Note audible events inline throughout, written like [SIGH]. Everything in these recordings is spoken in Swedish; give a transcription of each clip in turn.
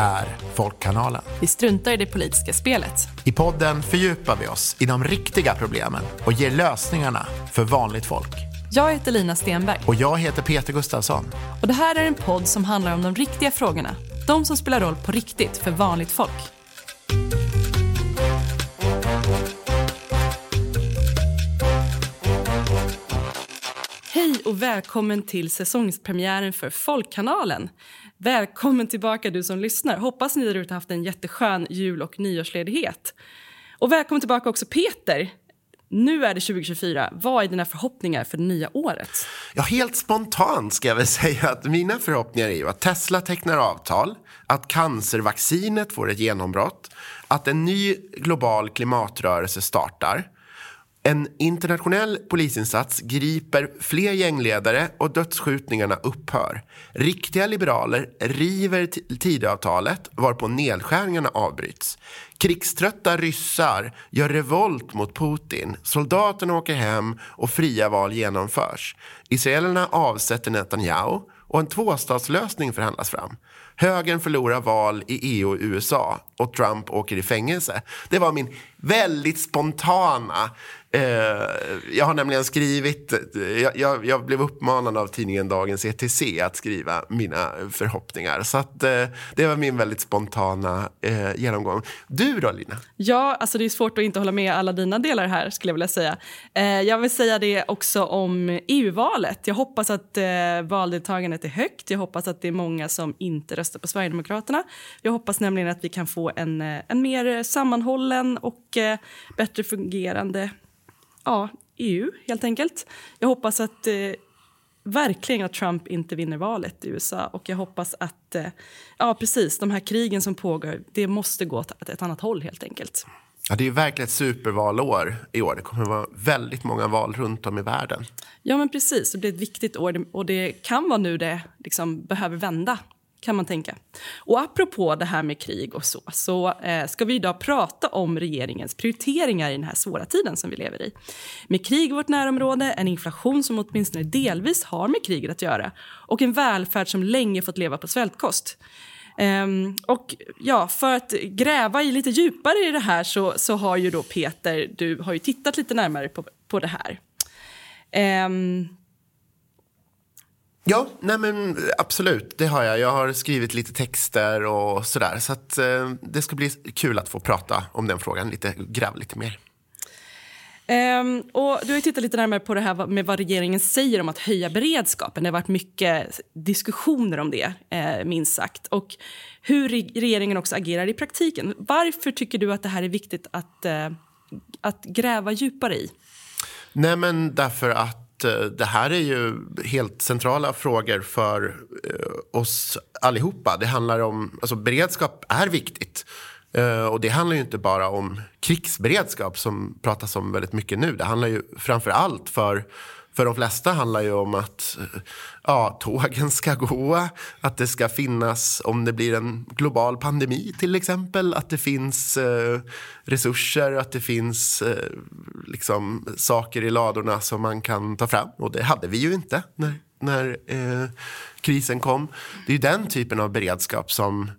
är Folkkanalen. Vi struntar i det politiska spelet. I podden fördjupar vi oss i de riktiga problemen och ger lösningarna för vanligt folk. Jag heter Lina Stenberg. Och jag heter Peter Gustafsson. Och det här är en podd som handlar om de riktiga frågorna. De som spelar roll på riktigt för vanligt folk. Hej och välkommen till säsongspremiären för Folkkanalen. Välkommen tillbaka du som lyssnar. Hoppas ni där haft en jätteskön jul och nyårsledighet. Och välkommen tillbaka också Peter. Nu är det 2024. Vad är dina förhoppningar för det nya året? Ja, helt spontant ska jag väl [LAUGHS] säga att mina förhoppningar är ju att Tesla tecknar avtal, att cancervaccinet får ett genombrott, att en ny global klimatrörelse startar, en internationell polisinsats griper fler gängledare och dödsskjutningarna upphör. Riktiga liberaler river Tidöavtalet varpå nedskärningarna avbryts. Krigströtta ryssar gör revolt mot Putin. Soldaterna åker hem och fria val genomförs. Israelerna avsätter Netanyahu och en tvåstatslösning förhandlas fram. Högern förlorar val i EU och USA och Trump åker i fängelse. Det var min väldigt spontana Eh, jag har nämligen skrivit, jag, jag, jag, blev uppmanad av tidningen Dagens ETC att skriva mina förhoppningar. Så att, eh, det var min väldigt spontana eh, genomgång. Du då Lina? Ja, alltså det är svårt att inte hålla med alla dina delar här skulle jag vilja säga. Eh, jag vill säga det också om EU-valet. Jag hoppas att eh, valdeltagandet är högt. Jag hoppas att det är många som inte röstar på Sverigedemokraterna. Jag hoppas nämligen att vi kan få en, eh, en mer sammanhållen och eh, bättre fungerande ja, EU, helt enkelt. Jag hoppas att eh, verkligen att Trump inte vinner valet i USA. Och jag hoppas att eh, ja, precis, de här krigen som pågår det måste gå åt ett annat håll. helt enkelt. Ja, det är verkligen ett supervalår i år. Det kommer att vara väldigt många val runt om i världen. Ja, men precis. Det blir ett viktigt år och det kan vara nu det liksom behöver vända kan man tänka. Och apropå det här med krig och så, så eh, ska vi idag prata om regeringens prioriteringar i den här svåra tiden som vi lever i. Med krig i vårt närområde, en inflation som åtminstone delvis har med kriget att göra och en välfärd som länge fått leva på svältkost. Um, och ja, för att gräva i lite djupare i det här så, så har ju då Peter, du har ju tittat lite närmare på, på det här. Um, Ja, nej men absolut, det har jag. Jag har skrivit lite texter och sådär. Så att, eh, det ska bli kul att få prata om den frågan, lite, gräva lite mer. Um, och du har tittat lite närmare på det här med vad regeringen säger om att höja beredskapen. Det har varit mycket diskussioner om det, eh, minst sagt. Och hur regeringen också agerar i praktiken. Varför tycker du att det här är viktigt att, eh, att gräva djupare i? Nej, men därför att Eh, det här är ju helt centrala frågor för eh, oss allihopa. Det handlar om, alltså beredskap är viktigt. Eh, och det handlar ju inte bara om krigsberedskap som pratas om väldigt mycket nu. Det handlar ju framför allt för för de flesta handlar ju om att eh, ja, tågen ska gå, att det ska finnas, om det blir en global pandemi till exempel, att det finns eh, resurser, att det finns eh, liksom, saker i ladorna som man kan ta fram. Och det hade vi ju inte när, när eh, krisen kom. Det är ju den typen av beredskap som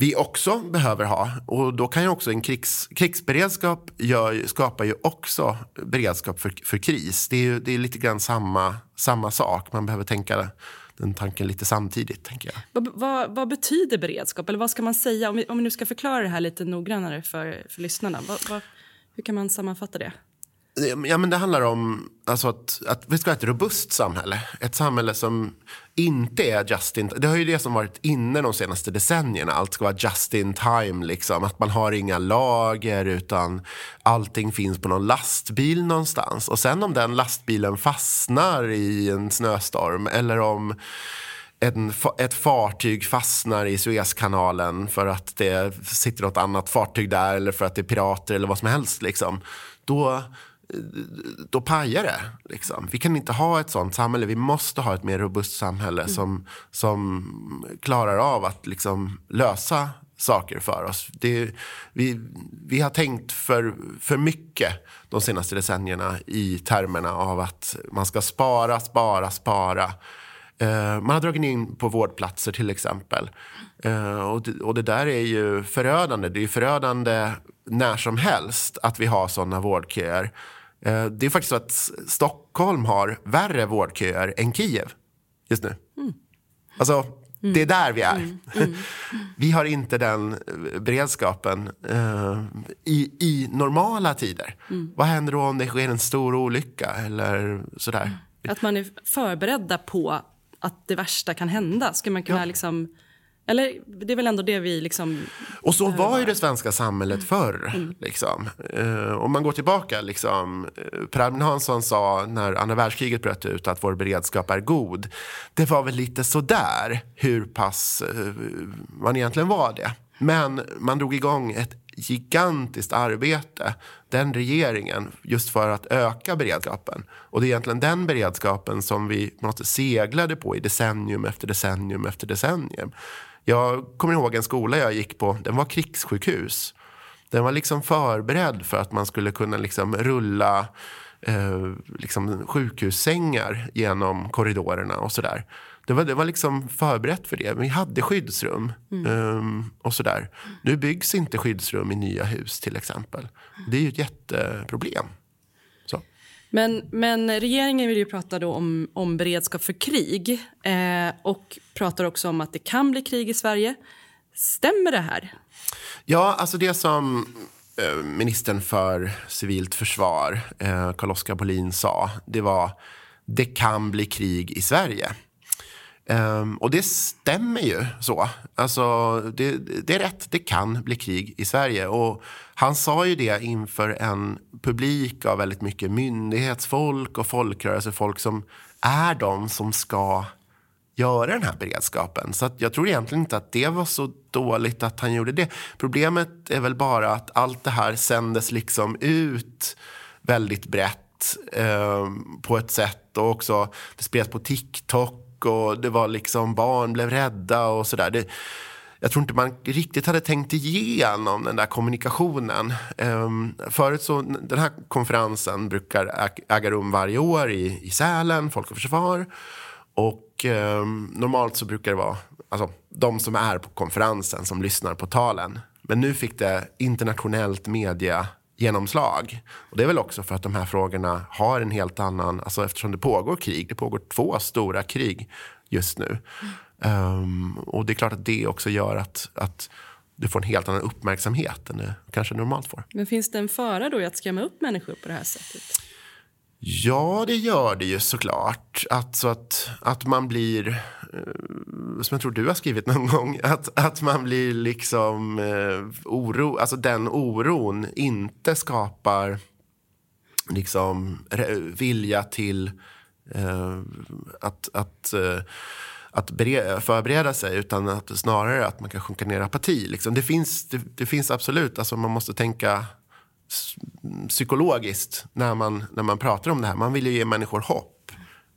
vi också behöver ha. Och då kan ju också en krigs, krigsberedskap gör, skapar ju också beredskap för, för kris. Det är, ju, det är lite grann samma, samma sak. Man behöver tänka den tanken lite samtidigt. tänker jag. Vad, vad, vad, betyder beredskap? Eller vad ska man säga? Om vi, om vi nu ska förklara det här lite noggrannare för, för lyssnarna. Vad, hur kan man sammanfatta det? Ja, men det handlar om alltså att, att vi ska ha ett robust samhälle. Ett samhälle som inte är just in Det har ju det som varit inne de senaste decennierna. Allt ska vara just in time. Liksom. Att man har inga lager utan allting finns på någon lastbil någonstans. Och sen om den lastbilen fastnar i en snöstorm eller om en, ett fartyg fastnar i Suezkanalen för att det sitter något annat fartyg där eller för att det är pirater eller vad som helst. Liksom. Då då pajar det. Liksom. Vi kan inte ha ett sånt samhälle. Vi måste ha ett mer robust samhälle mm. som, som klarar av att liksom, lösa saker för oss. Det, vi, vi har tänkt för, för mycket de senaste decennierna i termerna av att man ska spara, spara, spara. Eh, man har dragit in på vårdplatser till exempel. Eh, och, det, och det där är ju förödande. Det är förödande när som helst att vi har sådana vårdköer. Eh, det är faktiskt så att Stockholm har värre vårdköer än Kiev just nu. Mm. Alltså, Mm. Det är där vi är. Mm. [LAUGHS] Mm. Vi har inte den eh, beredskapen uh, i, i normala tider. Vad händer då om det sker en stor olycka eller sådär? Att man är förberedda på att det värsta kan hända. Ska man kunna ja. liksom eller det är väl ändå det vi liksom... Och så var ju det svenska samhället förr. Mm. Liksom. Uh, om man går tillbaka, liksom, uh, Per Albin Hansson sa när andra världskriget bröt ut att vår beredskap är god. Det var väl lite sådär hur pass uh, man egentligen var det. Men man drog igång ett gigantiskt arbete, den regeringen, just för att öka beredskapen. Och det är egentligen den beredskapen som vi måste seglade på i decennium efter decennium efter decennium. Jag kommer ihåg en skola jag gick på, den var krigssjukhus. Den var liksom förberedd för att man skulle kunna liksom rulla eh, liksom sjukhussängar genom korridorerna och sådär. Det var, det var liksom förberett för det. Vi hade skyddsrum mm. um, och sådär. Nu byggs inte skyddsrum i nya hus till exempel. Det är ju ett jätteproblem. Men, men regeringen vill ju prata då om, om beredskap för krig eh, och pratar också om att det kan bli krig i Sverige. Stämmer det här? Ja, alltså det som eh, ministern för civilt försvar, eh, Carl-Oskar Bolin, sa, det var det kan bli krig i Sverige. Um, och det stämmer ju så. Alltså, det, det, är rätt, det kan bli krig i Sverige. Och han sa ju det inför en publik av väldigt mycket myndighetsfolk och folkrörelsefolk som är de som ska göra den här beredskapen. Så jag tror egentligen inte att det var så dåligt att han gjorde det. Problemet är väl bara att allt det här sändes liksom ut väldigt brett eh, på ett sätt och också det spreds på TikTok och det var liksom barn blev rädda och sådär. Jag tror inte man riktigt hade tänkt igenom den där kommunikationen. Um, förut så, den här konferensen brukar äga rum varje år i, i Sälen, Folk och Försvar. Och um, normalt så brukar det vara alltså, de som är på konferensen som lyssnar på talen. Men nu fick det internationellt media genomslag. Och det är väl också för att de här frågorna har en helt annan, alltså eftersom det pågår krig, det pågår två stora krig just nu. Mm. Um, och det är klart att det också gör att, att du får en helt annan uppmärksamhet än du kanske normalt får. Men finns det en fara då i att skrämma upp människor på det här sättet? Ja, det gör det ju såklart. Alltså att, att man blir, eh, som jag tror du har skrivit någon [LAUGHS] gång, att, att man blir liksom eh, oro, alltså den oron inte skapar liksom vilja till eh, att, att eh, att förbereda sig utan att snarare att man kan sjunka ner i apati. Liksom. Det, finns, det, det, finns absolut, alltså man måste tänka psykologiskt när man, när man pratar om det här. Man vill ju ge människor hopp.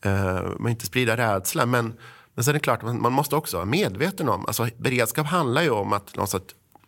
Uh, man inte sprida rädsla. Men, men sen är det klart, man, man måste också vara medveten om... Alltså, beredskap handlar ju om att någonstans,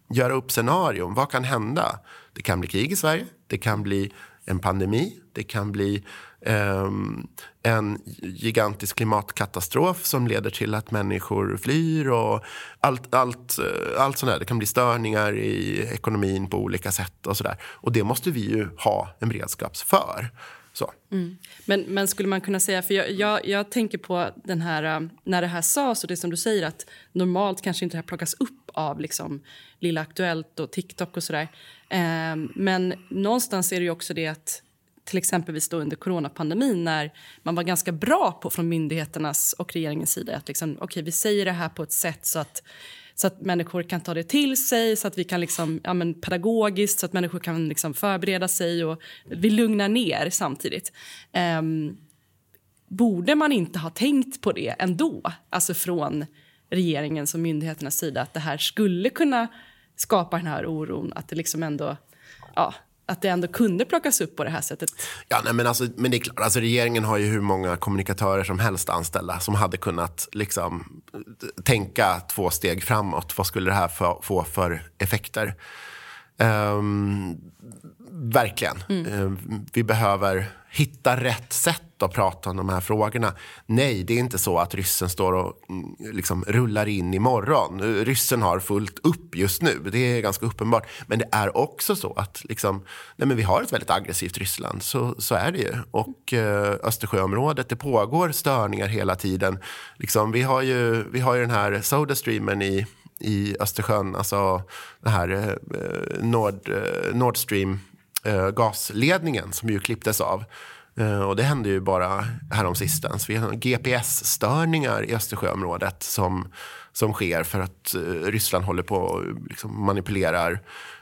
göra upp scenarion. Vad kan hända? Det kan bli krig i Sverige. Det kan bli en pandemi. Det kan bli Ehm, en gigantisk klimatkatastrof som leder till att människor flyr och allt, allt, eh, allt sånt där. Det kan bli störningar i ekonomin på olika sätt och sådär. Och det måste vi ju ha en beredskap för. Så. Mm. Men, men skulle man kunna säga, för jag, jag, jag, tänker på den här, eh, när det här sades och det som du säger att normalt kanske inte det här plockas upp av liksom Lilla Aktuellt och TikTok och sådär. Eh, men någonstans är det ju också det att till exempelvis då under coronapandemin när man var ganska bra på från myndigheternas och regeringens sida att liksom, okay, vi säger det här på ett sätt så att så att människor kan ta det till sig, så att vi kan liksom, ja, men pedagogiskt, så att människor kan liksom förbereda sig och vi lugnar ner samtidigt. Um, borde man inte ha tänkt på det ändå, alltså från regeringens och myndigheternas sida, att det här skulle kunna skapa den här oron, att det liksom ändå ja, att det ändå kunde plockas upp på det här sättet. Ja, nej, men, alltså, men det är klart, alltså, regeringen har ju hur många kommunikatörer som helst anställda som hade kunnat liksom, tänka två steg framåt. Vad skulle det här få, få för effekter? Um, Verkligen. Mm. Vi behöver hitta rätt sätt att prata om de här frågorna. Nej, det är inte så att ryssen står och mm, liksom rullar in imorgon. Ryssen har fullt upp just nu, det är ganska uppenbart. Men det är också så att liksom, nej men vi har ett väldigt aggressivt Ryssland, så, så är det ju. Och eh, Östersjöområdet, det pågår störningar hela tiden. Liksom, vi, har ju, vi har ju den här Sodastreamen i i Östersjön, alltså den här eh, Nord, eh, Nord Stream eh, gasledningen som ju klipptes av. Eh, och det hände ju bara häromsistens. Vi har GPS-störningar i Östersjöområdet som, som sker för att eh, Ryssland håller på och liksom manipulerar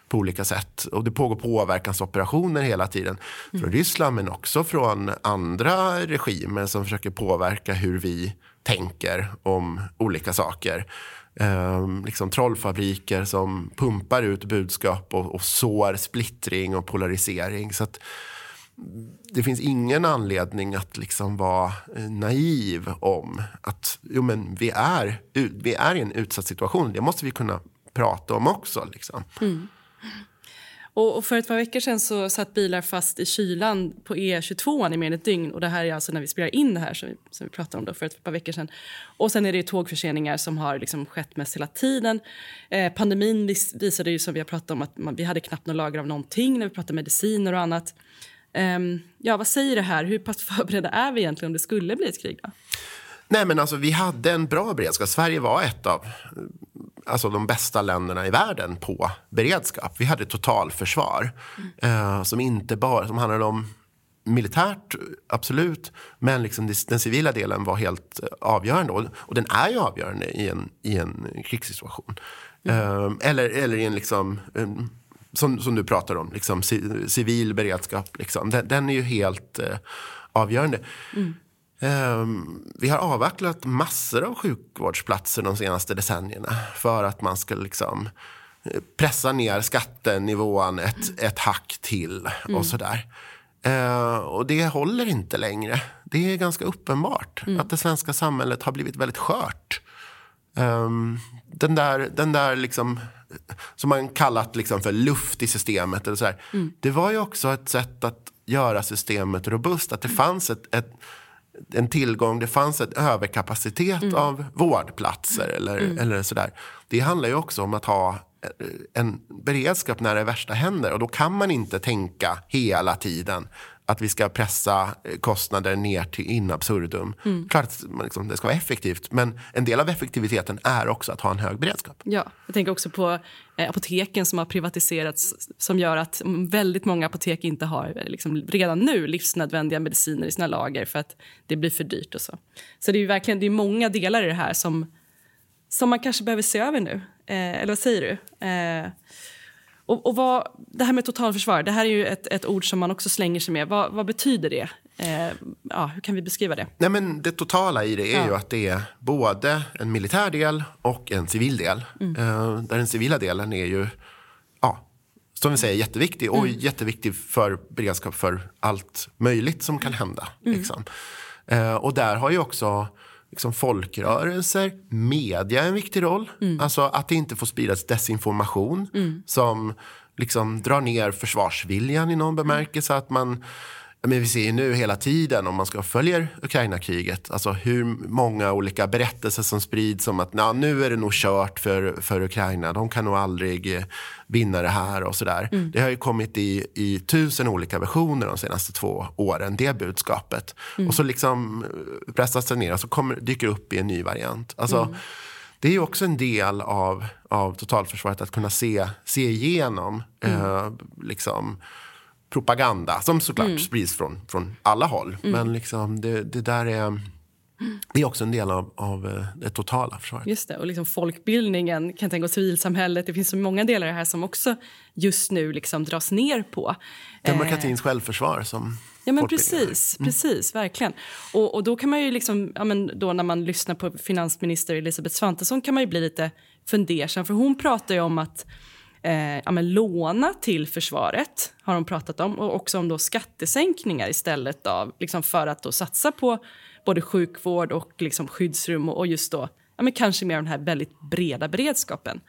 på olika sätt. Och det pågår påverkansoperationer hela tiden. Mm. Från Ryssland men också från andra regimer som försöker påverka hur vi tänker om olika saker eh, liksom trollfabriker som pumpar ut budskap och, och sår splittring och polarisering. Så att, det finns ingen anledning att liksom vara eh, naiv om att jo, men vi, är, vi är i en utsatt situation. Det måste vi kunna prata om också. Liksom. Mm. Och, för ett par veckor sedan så satt bilar fast i kylan på E22 i mer än ett dygn. Och det här är alltså när vi spelar in det här som vi, som vi pratade om då för ett par veckor sedan. Och sen är det tågförseningar som har liksom skett mest hela tiden. Eh, pandemin vis, visade ju som vi har pratat om att man, vi hade knappt något lager av någonting när vi pratade mediciner och annat. Um, ja, vad säger det här? Hur pass [LAUGHS] förberedda är vi egentligen om det skulle bli ett krig? Då? Nej, men alltså, vi hade en bra beredskap. Sverige var ett av alltså de bästa länderna i världen på beredskap. Vi hade totalförsvar mm. eh, som inte bara som handlade om militärt, absolut. Men liksom den civila delen var helt eh, avgörande. Och, och den är ju avgörande i en, i en krigssituation. Mm. Eh, eller, eller i en liksom... Um, som, som du pratar om, liksom, civil beredskap. Liksom. Den, den är ju helt eh, avgörande. Mm. Um, vi har avvecklat massor av sjukvårdsplatser de senaste decennierna för att man ska liksom eh, pressa ner skattenivån ett, ett hack till och mm. sådär. Uh, och det håller inte längre. Det är ganska uppenbart mm. att det svenska samhället har blivit väldigt skört. Um, den där, den där liksom, som man kallat liksom för luft i systemet. Eller så här, mm. Det var ju också ett sätt att göra systemet robust. Att det fanns ett, ett en tillgång, det fanns en överkapacitet mm. av vårdplatser eller, mm. eller sådär. Det handlar ju också om att ha en beredskap när det värsta händer och då kan man inte tänka hela tiden att vi ska pressa eh, kostnader ner till in absurdum. Mm. Klart att liksom, det ska vara effektivt, men en del av effektiviteten är också att ha en hög beredskap. Ja, jag tänker också på eh, apoteken som har privatiserats som gör att väldigt många apotek inte har eh, liksom, redan nu livsnödvändiga mediciner i sina lager för att det blir för dyrt. och Så Så det är verkligen det är många delar i det här som, som man kanske behöver se över nu. Eh, eller vad säger du? Eh, och, och vad, det här med totalförsvar, det här är ju ett, ett ord som man också slänger sig med. Vad, vad betyder det? Eh, ja, hur kan vi beskriva det? Nej, men det totala i det är ja. ju att det är både en militär del och en civil del. Mm. Eh, där den civila delen är ju, ja, som vi säger, jätteviktig. Och mm. jätteviktig för beredskap för allt möjligt som kan hända. Mm. Liksom. Eh, och där har ju också liksom folkrörelser, media en viktig roll. Mm. Alltså att det inte får spridas desinformation mm. som liksom drar ner försvarsviljan i någon bemärkelse. Att man men vi ser ju nu hela tiden, om man ska följa Ukraina-kriget, alltså hur många olika berättelser som sprids om att nu är det nog kört för, för Ukraina. De kan nog aldrig eh, vinna det här och sådär. Mm. Det har ju kommit i, i tusen olika versioner de senaste två åren, det budskapet. Mm. Och så liksom eh, pressas det ner och så kommer, dyker upp i en ny variant. Alltså, mm. Det är ju också en del av, av totalförsvaret att kunna se, se igenom mm. eh, liksom, propaganda som såklart mm. sprids från, från alla håll. Mm. Men liksom det, det där är... Det är också en del av, av eh, det totala försvaret. Just det, och liksom folkbildningen, kan tänka, och civilsamhället. Det finns så många delar här som också just nu liksom dras ner på. Demokratins eh. självförsvar som Ja, men precis, mm. precis, verkligen. Och, och då kan man ju liksom, ja, men då när man lyssnar på finansminister Elisabeth Svantesson kan man ju bli lite fundersam, för hon pratar ju om att eh, ja, men låna till försvaret, har de pratat om. Och också om då skattesänkningar istället av, liksom för att då satsa på både sjukvård och liksom skyddsrum och, och just då ja, men kanske mer den här väldigt breda beredskapen.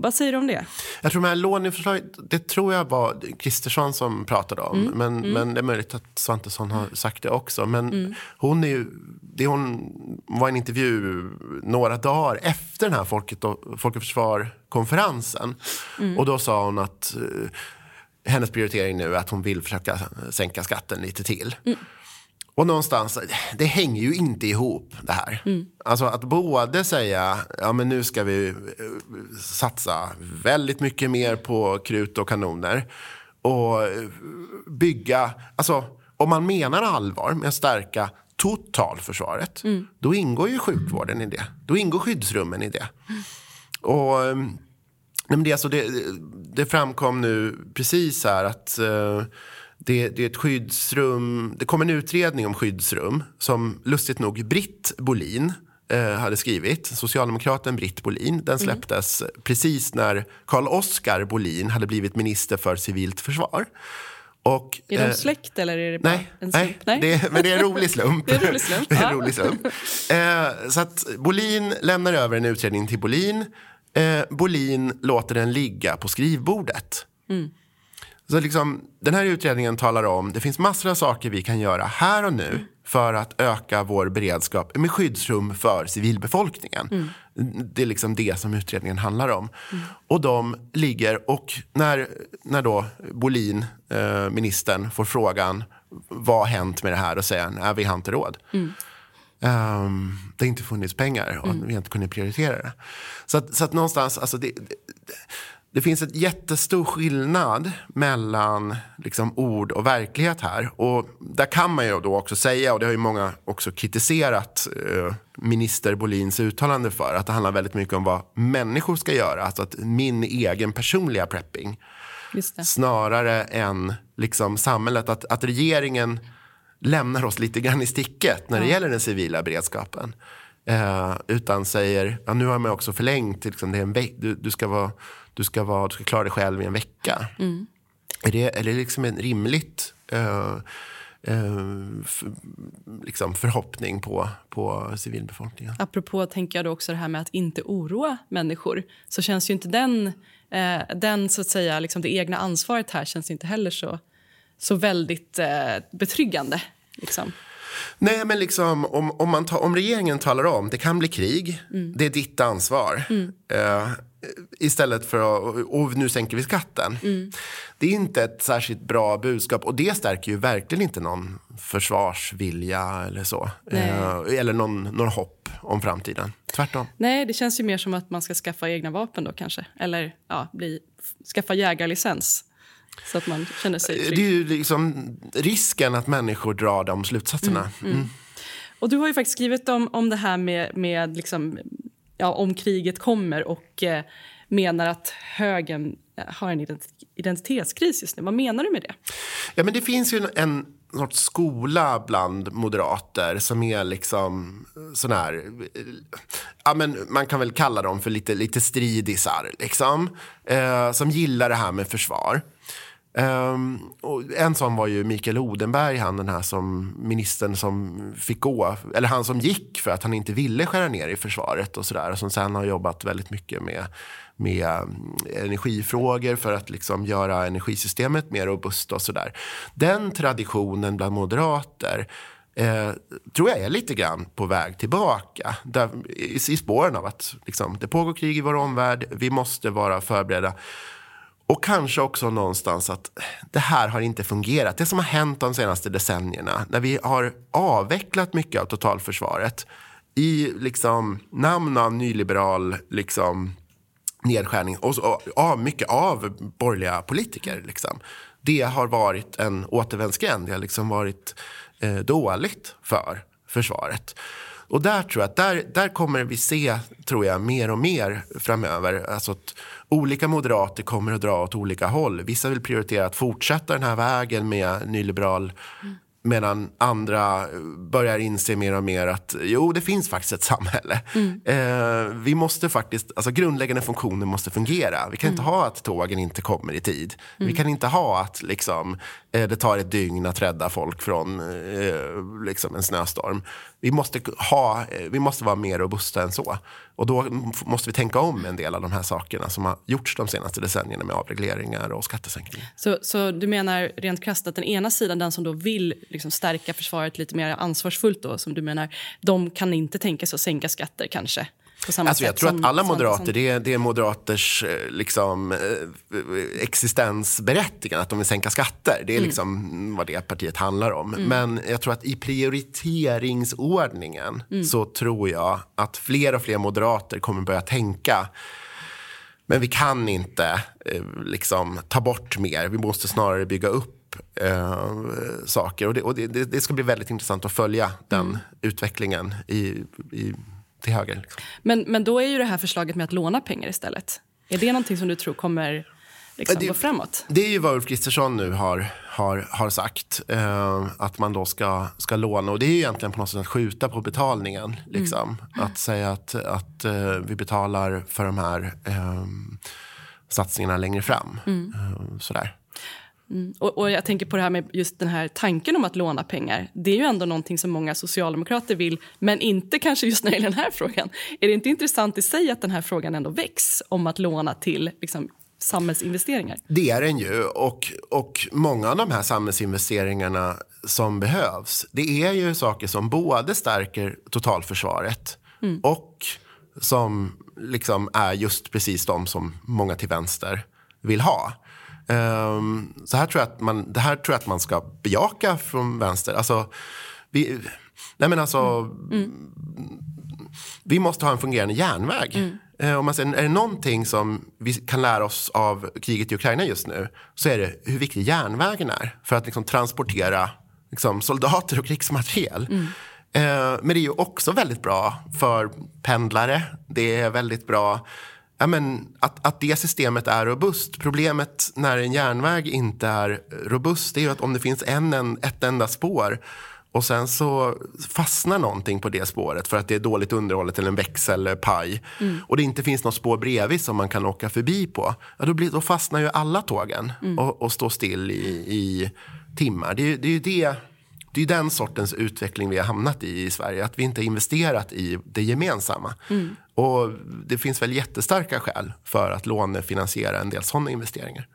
Vad säger du om det? Jag tror med låneförslaget, det tror jag var Kristersson som pratade om. Mm, Men, men det är möjligt att Svantesson har sagt det också. Men Mm. hon, är ju, det hon var en intervju några dagar efter den här Folket och, Folk och Försvar-konferensen. Mm. Och då sa hon att eh, hennes prioritering nu är att hon vill försöka sänka skatten lite till. Och någonstans, det hänger ju inte ihop det här. Alltså att både säga, ja men nu ska vi eh, satsa väldigt mycket mer på krut och kanoner. Och eh, bygga, alltså om man menar allvar med att stärka totalförsvaret. Då ingår ju sjukvården i det. Då ingår skyddsrummen i det. Och... eh, Nej, men det, alltså, det, det framkom nu precis här att eh, det, det är ett skyddsrum. Det kom en utredning om skyddsrum som lustigt nog Britt Bolin eh, hade skrivit. Socialdemokraten Britt Bolin. Den släpptes precis när Carl Oskar Bolin hade blivit minister för civilt försvar. Och, Är de eh, släkt eller är det bara Nej, en nej, slump? Nej. Det, men det är en rolig slump. Det är en rolig slump, [LAUGHS] en rolig slump. Eh, så att Bolin lämnar över en utredning till Bolin. Eh, Bolin låter den ligga på skrivbordet. Mm. Så liksom, den här utredningen talar om det finns massor av saker vi kan göra här och nu för att öka vår beredskap med skyddsrum för civilbefolkningen. Mm. Det är liksom det som utredningen handlar om. Och de ligger och när, när då Bolin, eh, ministern, får frågan vad har hänt med det här och säger nej, vi har inte råd. Ehm, det har inte funnits pengar och vi har inte kunnat prioritera det. Så att, så att någonstans, alltså det, det, det finns en jättestor skillnad mellan liksom, ord och verklighet här. Och där kan man ju då också säga, och det har ju många också kritiserat eh, minister Bolins uttalande för, att det handlar väldigt mycket om vad människor ska göra. Alltså att min egen personliga prepping snarare än liksom samhället. Att, att regeringen lämnar oss lite grann i sticket när det gäller den civila beredskapen. Eh, utan säger, ja, nu har man också förlängt, liksom, det är en veck, du, du, ska vara, du, ska vara, du ska klara dig själv i en vecka. Är det, är det liksom en rimligt eh, eh, f, liksom förhoppning på, på civilbefolkningen? Apropå tänker jag då också det här med att inte oroa människor så känns ju inte den, eh, den så att säga, liksom det egna ansvaret här känns inte heller så, så väldigt eh, betryggande. Liksom. Nej, men liksom, om, om, man ta, om regeringen talar om det kan bli krig, det är ditt ansvar. Eh, istället för att, och nu sänker vi skatten. Det är inte ett särskilt bra budskap och det stärker ju verkligen inte någon försvarsvilja eller så. Eh, eller någon, någon hopp om framtiden. Tvärtom. Nej, det känns ju mer som att man ska skaffa egna vapen då kanske. Eller ja, bli, skaffa jägarlicens så att man känner sig Det är trygg. ju liksom risken att människor drar de slutsatserna. Mm. Och du har ju faktiskt skrivit om, om det här med, med liksom, ja, om kriget kommer och eh, menar att högern eh, har en ident- identitetskris just nu. Vad menar du med det? Ja, men det finns ju en, en sorts skola bland moderater som är liksom sån här... eh, Ja, men man kan väl kalla dem för lite, lite stridisar, liksom. Eh, som gillar det här med försvar. Um, och en sån var ju Mikael Odenberg, han den här som ministern som fick gå, eller han som gick för att han inte ville skära ner i försvaret och sådär. Och som sen har jobbat väldigt mycket med, med eh, energifrågor för att liksom göra energisystemet mer robust och sådär. Den traditionen bland moderater eh, tror jag är lite grann på väg tillbaka. Där, i, I spåren av att liksom, det pågår krig i vår omvärld, vi måste vara förberedda. Och kanske också någonstans att eh, det här har inte fungerat. Det som har hänt de senaste decennierna när vi har avvecklat mycket av totalförsvaret i liksom namn av nyliberal liksom, nedskärning och, så, och av mycket av borgerliga politiker. Liksom. Det har varit en återvändsgränd. Det har liksom varit eh, dåligt för försvaret. Och där tror jag att där, där kommer vi se, tror jag, mer och mer framöver. Alltså att olika moderater kommer att dra åt olika håll. Vissa vill prioritera att fortsätta den här vägen med nyliberal Medan andra börjar inse mer och mer att jo, det finns faktiskt ett samhälle. Mm. Eh, vi måste faktiskt, alltså grundläggande funktioner måste fungera. Vi kan mm. inte ha att tågen inte kommer i tid. Mm. Vi kan inte ha att liksom, eh, det tar ett dygn att rädda folk från eh, liksom en snöstorm. Vi måste, ha, eh, vi måste vara mer robusta än så. Och då måste vi tänka om en del av de här sakerna som har gjorts de senaste decennierna med avregleringar och skattesänkningar. Så, så du menar rent krasst att den ena sidan, den som då vill liksom stärka försvaret lite mer ansvarsfullt då, som du menar, de kan inte tänka sig att sänka skatter kanske? Alltså jag tror att alla moderater, det är, det är moderaters eh, liksom, eh, existensberättigande att de vill sänka skatter. Det är mm. liksom vad det partiet handlar om. Mm. Men jag tror att i prioriteringsordningen mm. så tror jag att fler och fler moderater kommer börja tänka men vi kan inte eh, liksom, ta bort mer. Vi måste snarare bygga upp eh, saker. Och, det, och det, det, ska bli väldigt intressant att följa den mm. utvecklingen i, i, till höger. Liksom. Men, men då är ju det här förslaget med att låna pengar istället. Är det någonting som du tror kommer liksom, det, gå framåt? Det är ju vad Ulf Kristersson nu har, har, har sagt. Eh, att man då ska, ska låna. Och det är ju egentligen på något sätt att skjuta på betalningen. Liksom. Mm. Att säga att, att eh, vi betalar för de här eh, satsningarna längre fram. Mm. Eh, sådär. Mm. Och, och, jag tänker på det här med just den här tanken om att låna pengar. Det är ju ändå någonting som många socialdemokrater vill, men inte kanske just när det gäller den här frågan. Är det inte intressant i sig att den här frågan ändå väcks om att låna till liksom, samhällsinvesteringar? Det är den ju. Och, och många av de här samhällsinvesteringarna som behövs, det är ju saker som både stärker totalförsvaret mm. och som liksom är just precis de som många till vänster vill ha. Um, så här tror jag att man, det här tror jag att man ska bejaka från vänster. Alltså, vi, nej men alltså, mm. Mm. vi måste ha en fungerande järnväg. Mm. Uh, om man säger, är det någonting som vi kan lära oss av kriget i Ukraina just nu så är det hur viktig järnvägen är för att liksom, transportera liksom, soldater och krigsmateriel. Mm. Uh, men det är ju också väldigt bra för pendlare. Det är väldigt bra ja, men, att, att det systemet är robust. Problemet när en järnväg inte är robust är ju att om det finns en, en, ett enda spår och sen så fastnar någonting på det spåret för att det är dåligt underhållet eller en växel paj mm. och det inte finns något spår bredvid som man kan åka förbi på. Ja, då, blir, då fastnar ju alla tågen mm. och, och står still i, i timmar. Det, det är ju det det är den sortens utveckling vi har hamnat i i Sverige. Att vi inte har investerat i det gemensamma. Mm. Och det finns väl jättestarka skäl för att lånefinansiera en del sådana investeringar.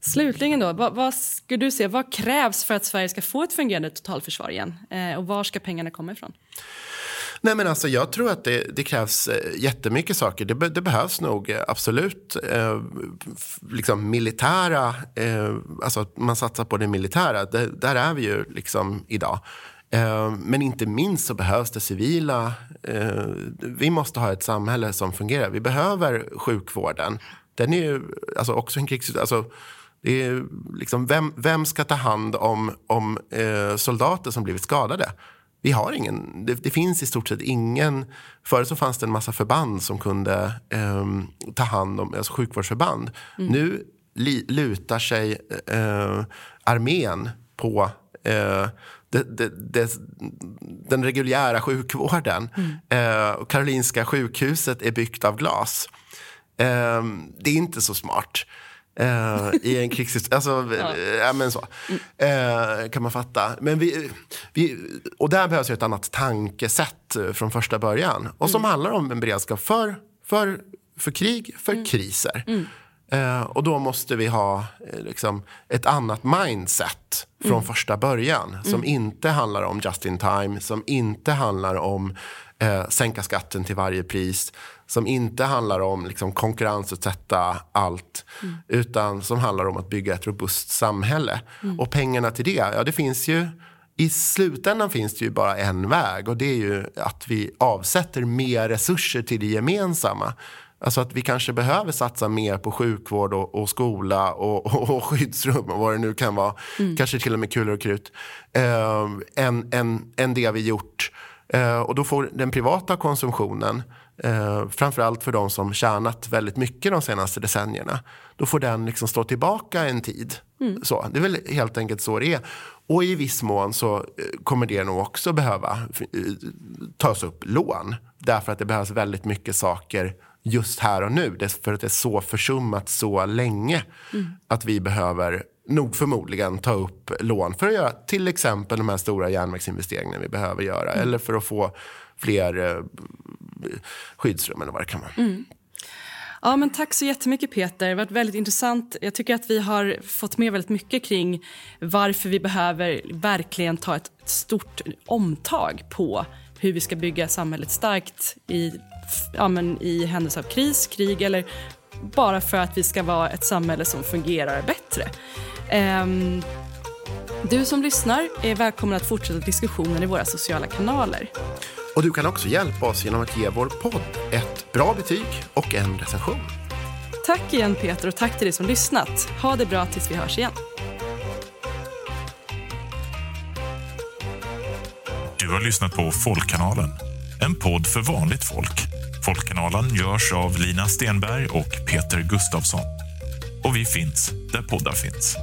Slutligen då, vad, vad skulle du säga, vad krävs för att Sverige ska få ett fungerande totalförsvar igen? Eh, och var ska pengarna komma ifrån? Nej, men alltså, jag tror att det, det krävs eh, jättemycket saker. Det, be, det behövs nog eh, absolut eh, liksom militära... Eh, alltså att man satsar på det militära. Det, där är vi ju liksom idag. Eh, men inte minst så behövs det civila. Eh, vi måste ha ett samhälle som fungerar. Vi behöver sjukvården. Den är ju alltså också en krigs... Alltså, det är liksom, vem, vem ska ta hand om, om eh, soldater som blivit skadade? Vi har ingen, det, det, finns i stort sett ingen... Förut så fanns det en massa förband som kunde eh, ta hand om, alltså sjukvårdsförband. Mm. Nu li, lutar sig eh, armén på eh, det, det, den reguljära sjukvården. Mm. Eh, Karolinska sjukhuset är byggt av glas. Eh, det är inte så smart. Uh, I en krigssituation. Alltså, [LAUGHS] ja. ja. men så. Uh, kan man fatta. Men vi, vi, och där behövs ju ett annat tankesätt från första början. Och som mm. handlar om en beredskap för, för, för krig, för mm. kriser. Uh, och då måste vi ha liksom, ett annat mindset från mm. första början. Som mm. inte handlar om just in time, som inte handlar om eh, sänka skatten till varje pris som inte handlar om liksom, konkurrensutsätta allt mm. utan som handlar om att bygga ett robust samhälle. Mm. Och pengarna till det, ja det finns ju i slutändan finns det ju bara en väg och det är ju att vi avsätter mer resurser till det gemensamma. Alltså att vi kanske behöver satsa mer på sjukvård och, och skola och, och, och, skyddsrum och vad det nu kan vara. Mm. Kanske till och med kulor och krut. Eh, än, än, än det vi gjort Eh, och då får den privata konsumtionen, eh, framförallt för de som tjänat väldigt mycket de senaste decennierna, då får den liksom stå tillbaka en tid. Mm. Så, det är väl helt enkelt så det är. Och i viss mån så eh, kommer det nog också behöva eh, tas upp lån. Därför att det behövs väldigt mycket saker just här och nu. För att det är så försummat så länge. Mm. Att vi behöver nog förmodligen ta upp lån för att göra till exempel de här stora järnvägsinvesteringarna vi behöver göra. Mm. Eller för att få fler eh, skyddsrum eller vad det kan vara. Mm. Ja, men tack så jättemycket Peter. Det har varit väldigt intressant. Jag tycker att vi har fått med väldigt mycket kring varför vi behöver verkligen ta ett stort omtag på hur vi ska bygga samhället starkt i, ja, men i händelse av kris, krig eller bara för att vi ska vara ett samhälle som fungerar bättre. Um, du som lyssnar är välkommen att fortsätta diskussionen i våra sociala kanaler. Och du kan också hjälpa oss genom att ge vår podd ett bra betyg och en recension. Tack igen Peter och tack till dig som lyssnat. Ha det bra tills vi hörs igen. Du har lyssnat på Folkkanalen, en podd för vanligt folk. Folkkanalen görs av Lina Stenberg och Peter Gustafsson. Och vi finns där poddar finns.